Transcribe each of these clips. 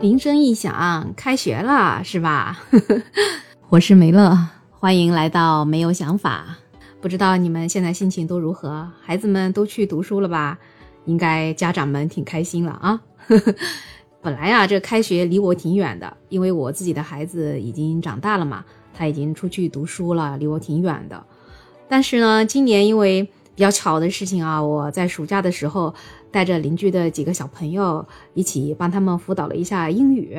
铃声一响，开学了，是吧？我是梅乐，欢迎来到没有想法。不知道你们现在心情都如何？孩子们都去读书了吧？应该家长们挺开心了啊。本来啊，这开学离我挺远的，因为我自己的孩子已经长大了嘛，他已经出去读书了，离我挺远的。但是呢，今年因为比较巧的事情啊，我在暑假的时候带着邻居的几个小朋友一起帮他们辅导了一下英语，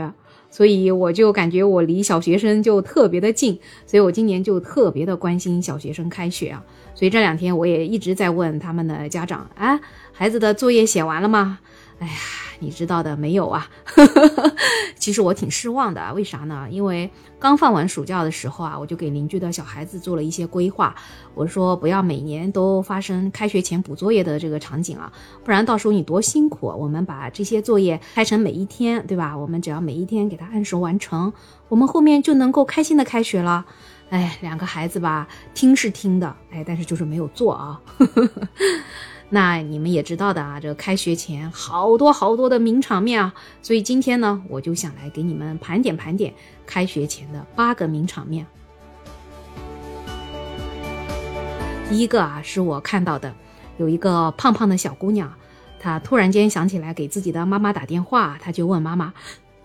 所以我就感觉我离小学生就特别的近，所以我今年就特别的关心小学生开学啊。所以这两天我也一直在问他们的家长，啊，孩子的作业写完了吗？哎呀。你知道的没有啊？其实我挺失望的，为啥呢？因为刚放完暑假的时候啊，我就给邻居的小孩子做了一些规划。我说不要每年都发生开学前补作业的这个场景啊，不然到时候你多辛苦。我们把这些作业拆成每一天，对吧？我们只要每一天给他按时完成，我们后面就能够开心的开学了。哎，两个孩子吧，听是听的，哎，但是就是没有做啊。那你们也知道的啊，这开学前好多好多的名场面啊，所以今天呢，我就想来给你们盘点盘点开学前的八个名场面。第一个啊，是我看到的，有一个胖胖的小姑娘，她突然间想起来给自己的妈妈打电话，她就问妈妈。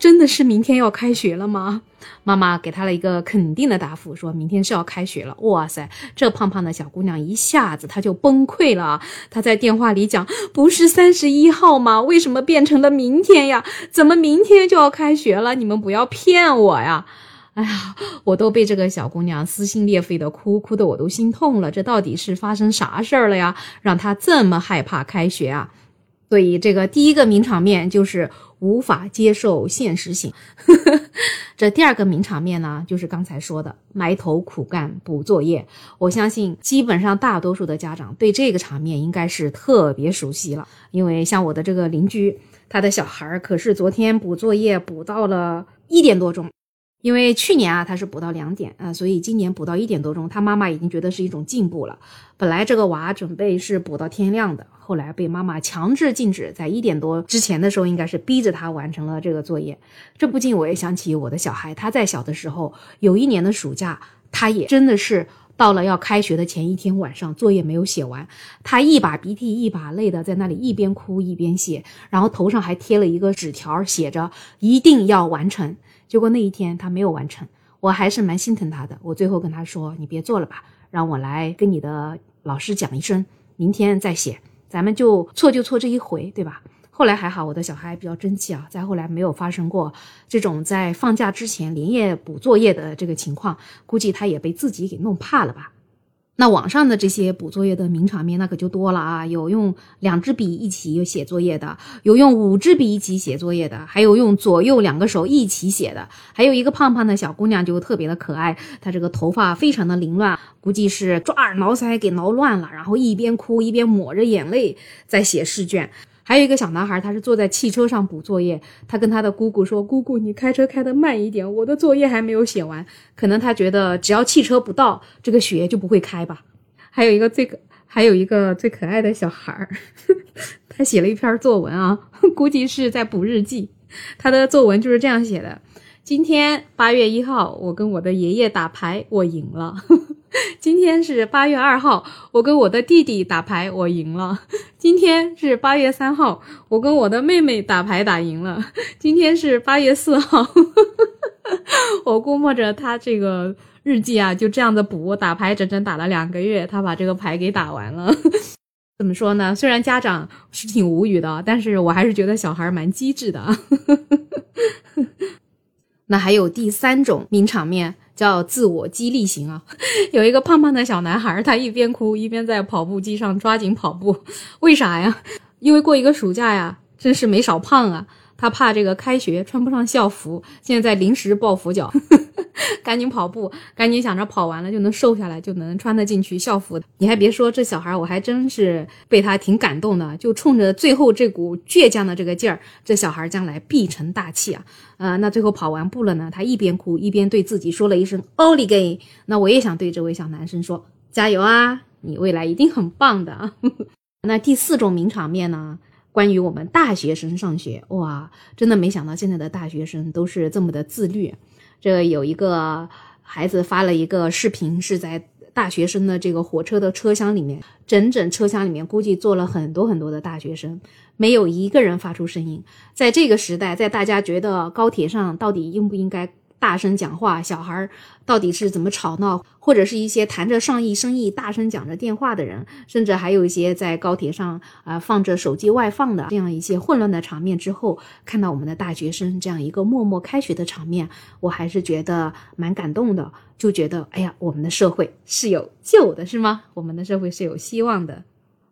真的是明天要开学了吗？妈妈给他了一个肯定的答复，说明天是要开学了。哇塞，这胖胖的小姑娘一下子她就崩溃了。她在电话里讲：“不是三十一号吗？为什么变成了明天呀？怎么明天就要开学了？你们不要骗我呀！”哎呀，我都被这个小姑娘撕心裂肺的哭，哭的我都心痛了。这到底是发生啥事儿了呀？让她这么害怕开学啊？所以这个第一个名场面就是。无法接受现实性，这第二个名场面呢，就是刚才说的埋头苦干补作业。我相信基本上大多数的家长对这个场面应该是特别熟悉了，因为像我的这个邻居，他的小孩可是昨天补作业补到了一点多钟。因为去年啊，他是补到两点啊，所以今年补到一点多钟，他妈妈已经觉得是一种进步了。本来这个娃准备是补到天亮的，后来被妈妈强制禁止，在一点多之前的时候，应该是逼着他完成了这个作业。这不禁我也想起我的小孩，他在小的时候，有一年的暑假，他也真的是到了要开学的前一天晚上，作业没有写完，他一把鼻涕一把泪的在那里一边哭一边写，然后头上还贴了一个纸条，写着一定要完成。结果那一天他没有完成，我还是蛮心疼他的。我最后跟他说：“你别做了吧，让我来跟你的老师讲一声，明天再写，咱们就错就错这一回，对吧？”后来还好，我的小孩比较争气啊，再后来没有发生过这种在放假之前连夜补作业的这个情况，估计他也被自己给弄怕了吧。那网上的这些补作业的名场面，那可就多了啊！有用两支笔一起写作业的，有用五支笔一起写作业的，还有用左右两个手一起写的。还有一个胖胖的小姑娘就特别的可爱，她这个头发非常的凌乱，估计是抓耳挠腮给挠乱了，然后一边哭一边抹着眼泪在写试卷。还有一个小男孩，他是坐在汽车上补作业。他跟他的姑姑说：“姑姑，你开车开得慢一点，我的作业还没有写完。”可能他觉得只要汽车不到，这个雪就不会开吧。还有一个最可，还有一个最可爱的小孩儿，他写了一篇作文啊，估计是在补日记。他的作文就是这样写的：今天八月一号，我跟我的爷爷打牌，我赢了。今天是八月二号，我跟我的弟弟打牌，我赢了。今天是八月三号，我跟我的妹妹打牌打赢了。今天是八月四号，我估摸着他这个日记啊，就这样子补打牌，整整打了两个月，他把这个牌给打完了。怎么说呢？虽然家长是挺无语的，但是我还是觉得小孩蛮机智的。那还有第三种名场面。叫自我激励型啊，有一个胖胖的小男孩，他一边哭一边在跑步机上抓紧跑步，为啥呀？因为过一个暑假呀，真是没少胖啊。他怕这个开学穿不上校服，现在临时抱佛脚，赶紧跑步，赶紧想着跑完了就能瘦下来，就能穿得进去校服。你还别说，这小孩我还真是被他挺感动的，就冲着最后这股倔强的这个劲儿，这小孩将来必成大器啊！呃，那最后跑完步了呢，他一边哭一边对自己说了一声“奥利给”。那我也想对这位小男生说：加油啊，你未来一定很棒的。那第四种名场面呢？关于我们大学生上学，哇，真的没想到现在的大学生都是这么的自律。这有一个孩子发了一个视频，是在大学生的这个火车的车厢里面，整整车厢里面估计坐了很多很多的大学生，没有一个人发出声音。在这个时代，在大家觉得高铁上到底应不应该？大声讲话，小孩到底是怎么吵闹？或者是一些谈着上亿生意、大声讲着电话的人，甚至还有一些在高铁上啊放着手机外放的这样一些混乱的场面之后，看到我们的大学生这样一个默默开学的场面，我还是觉得蛮感动的，就觉得哎呀，我们的社会是有救的，是吗？我们的社会是有希望的。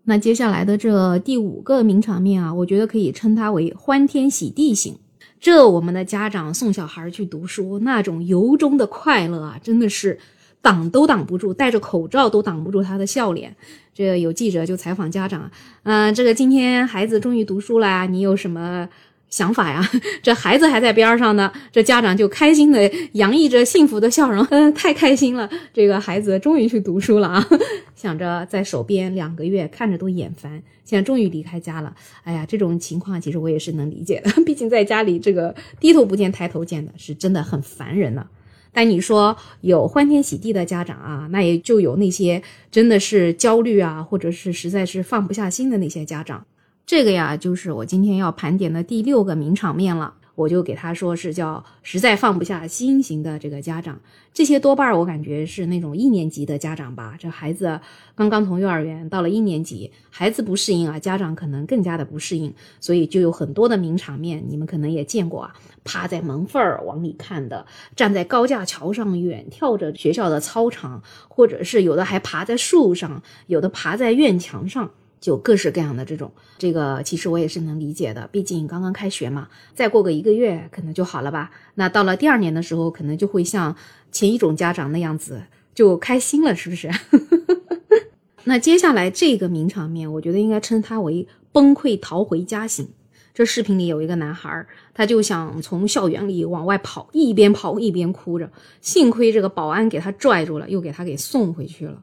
那接下来的这第五个名场面啊，我觉得可以称它为欢天喜地型。这我们的家长送小孩去读书，那种由衷的快乐啊，真的是挡都挡不住，戴着口罩都挡不住他的笑脸。这有记者就采访家长，嗯，这个今天孩子终于读书了，你有什么？想法呀，这孩子还在边上呢，这家长就开心的洋溢着幸福的笑容，太开心了，这个孩子终于去读书了啊，想着在手边两个月看着都眼烦，现在终于离开家了，哎呀，这种情况其实我也是能理解的，毕竟在家里这个低头不见抬头见的是真的很烦人呢。但你说有欢天喜地的家长啊，那也就有那些真的是焦虑啊，或者是实在是放不下心的那些家长。这个呀，就是我今天要盘点的第六个名场面了。我就给他说是叫实在放不下心型的这个家长，这些多半我感觉是那种一年级的家长吧。这孩子刚刚从幼儿园到了一年级，孩子不适应啊，家长可能更加的不适应，所以就有很多的名场面，你们可能也见过啊，趴在门缝儿往里看的，站在高架桥上远眺着学校的操场，或者是有的还爬在树上，有的爬在院墙上。就各式各样的这种，这个其实我也是能理解的，毕竟刚刚开学嘛，再过个一个月可能就好了吧。那到了第二年的时候，可能就会像前一种家长那样子，就开心了，是不是？那接下来这个名场面，我觉得应该称它为崩溃逃回家型。这视频里有一个男孩，他就想从校园里往外跑，一边跑一边哭着，幸亏这个保安给他拽住了，又给他给送回去了。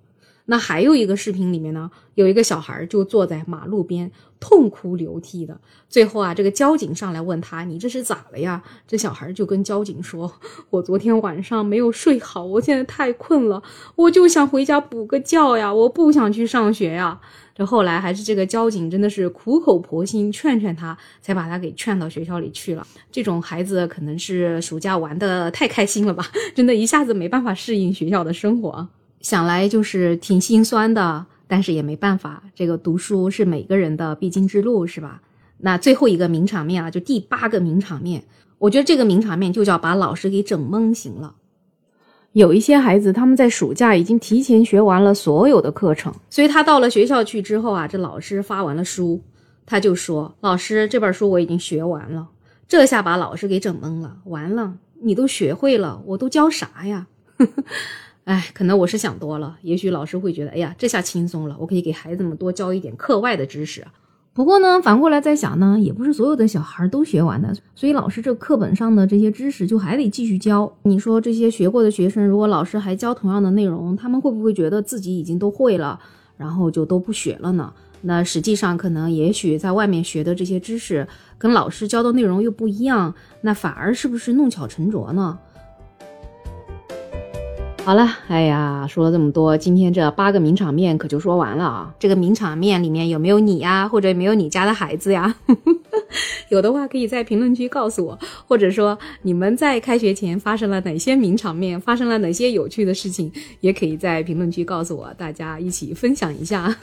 那还有一个视频里面呢，有一个小孩就坐在马路边痛哭流涕的。最后啊，这个交警上来问他：“你这是咋了呀？”这小孩就跟交警说：“我昨天晚上没有睡好，我现在太困了，我就想回家补个觉呀，我不想去上学呀。”这后来还是这个交警真的是苦口婆心劝劝他，才把他给劝到学校里去了。这种孩子可能是暑假玩的太开心了吧，真的一下子没办法适应学校的生活。想来就是挺心酸的，但是也没办法，这个读书是每个人的必经之路，是吧？那最后一个名场面啊，就第八个名场面，我觉得这个名场面就叫把老师给整懵行了。有一些孩子他们在暑假已经提前学完了所有的课程，所以他到了学校去之后啊，这老师发完了书，他就说：“老师，这本书我已经学完了。”这下把老师给整懵了，完了，你都学会了，我都教啥呀？哎，可能我是想多了。也许老师会觉得，哎呀，这下轻松了，我可以给孩子们多教一点课外的知识。不过呢，反过来再想呢，也不是所有的小孩都学完的，所以老师这课本上的这些知识就还得继续教。你说这些学过的学生，如果老师还教同样的内容，他们会不会觉得自己已经都会了，然后就都不学了呢？那实际上可能，也许在外面学的这些知识跟老师教的内容又不一样，那反而是不是弄巧成拙呢？好了，哎呀，说了这么多，今天这八个名场面可就说完了啊。这个名场面里面有没有你呀，或者有没有你家的孩子呀？有的话可以在评论区告诉我，或者说你们在开学前发生了哪些名场面，发生了哪些有趣的事情，也可以在评论区告诉我，大家一起分享一下。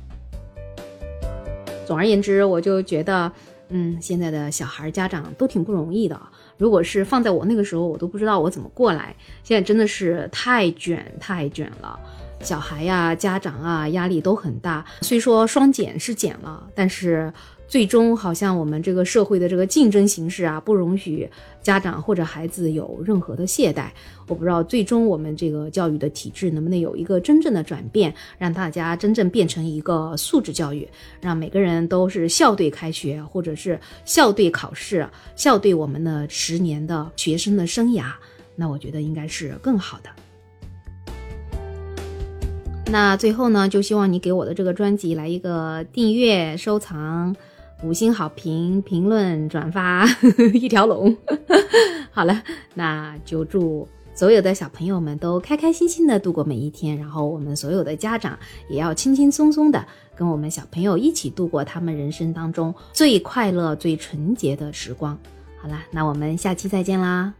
总而言之，我就觉得，嗯，现在的小孩家长都挺不容易的。如果是放在我那个时候，我都不知道我怎么过来。现在真的是太卷太卷了，小孩呀、家长啊，压力都很大。虽说双减是减了，但是。最终，好像我们这个社会的这个竞争形式啊，不容许家长或者孩子有任何的懈怠。我不知道最终我们这个教育的体制能不能有一个真正的转变，让大家真正变成一个素质教育，让每个人都是校对开学，或者是校对考试，校对我们的十年的学生的生涯。那我觉得应该是更好的。那最后呢，就希望你给我的这个专辑来一个订阅、收藏。五星好评、评论、转发 一条龙。好了，那就祝所有的小朋友们都开开心心的度过每一天，然后我们所有的家长也要轻轻松松的跟我们小朋友一起度过他们人生当中最快乐、最纯洁的时光。好了，那我们下期再见啦。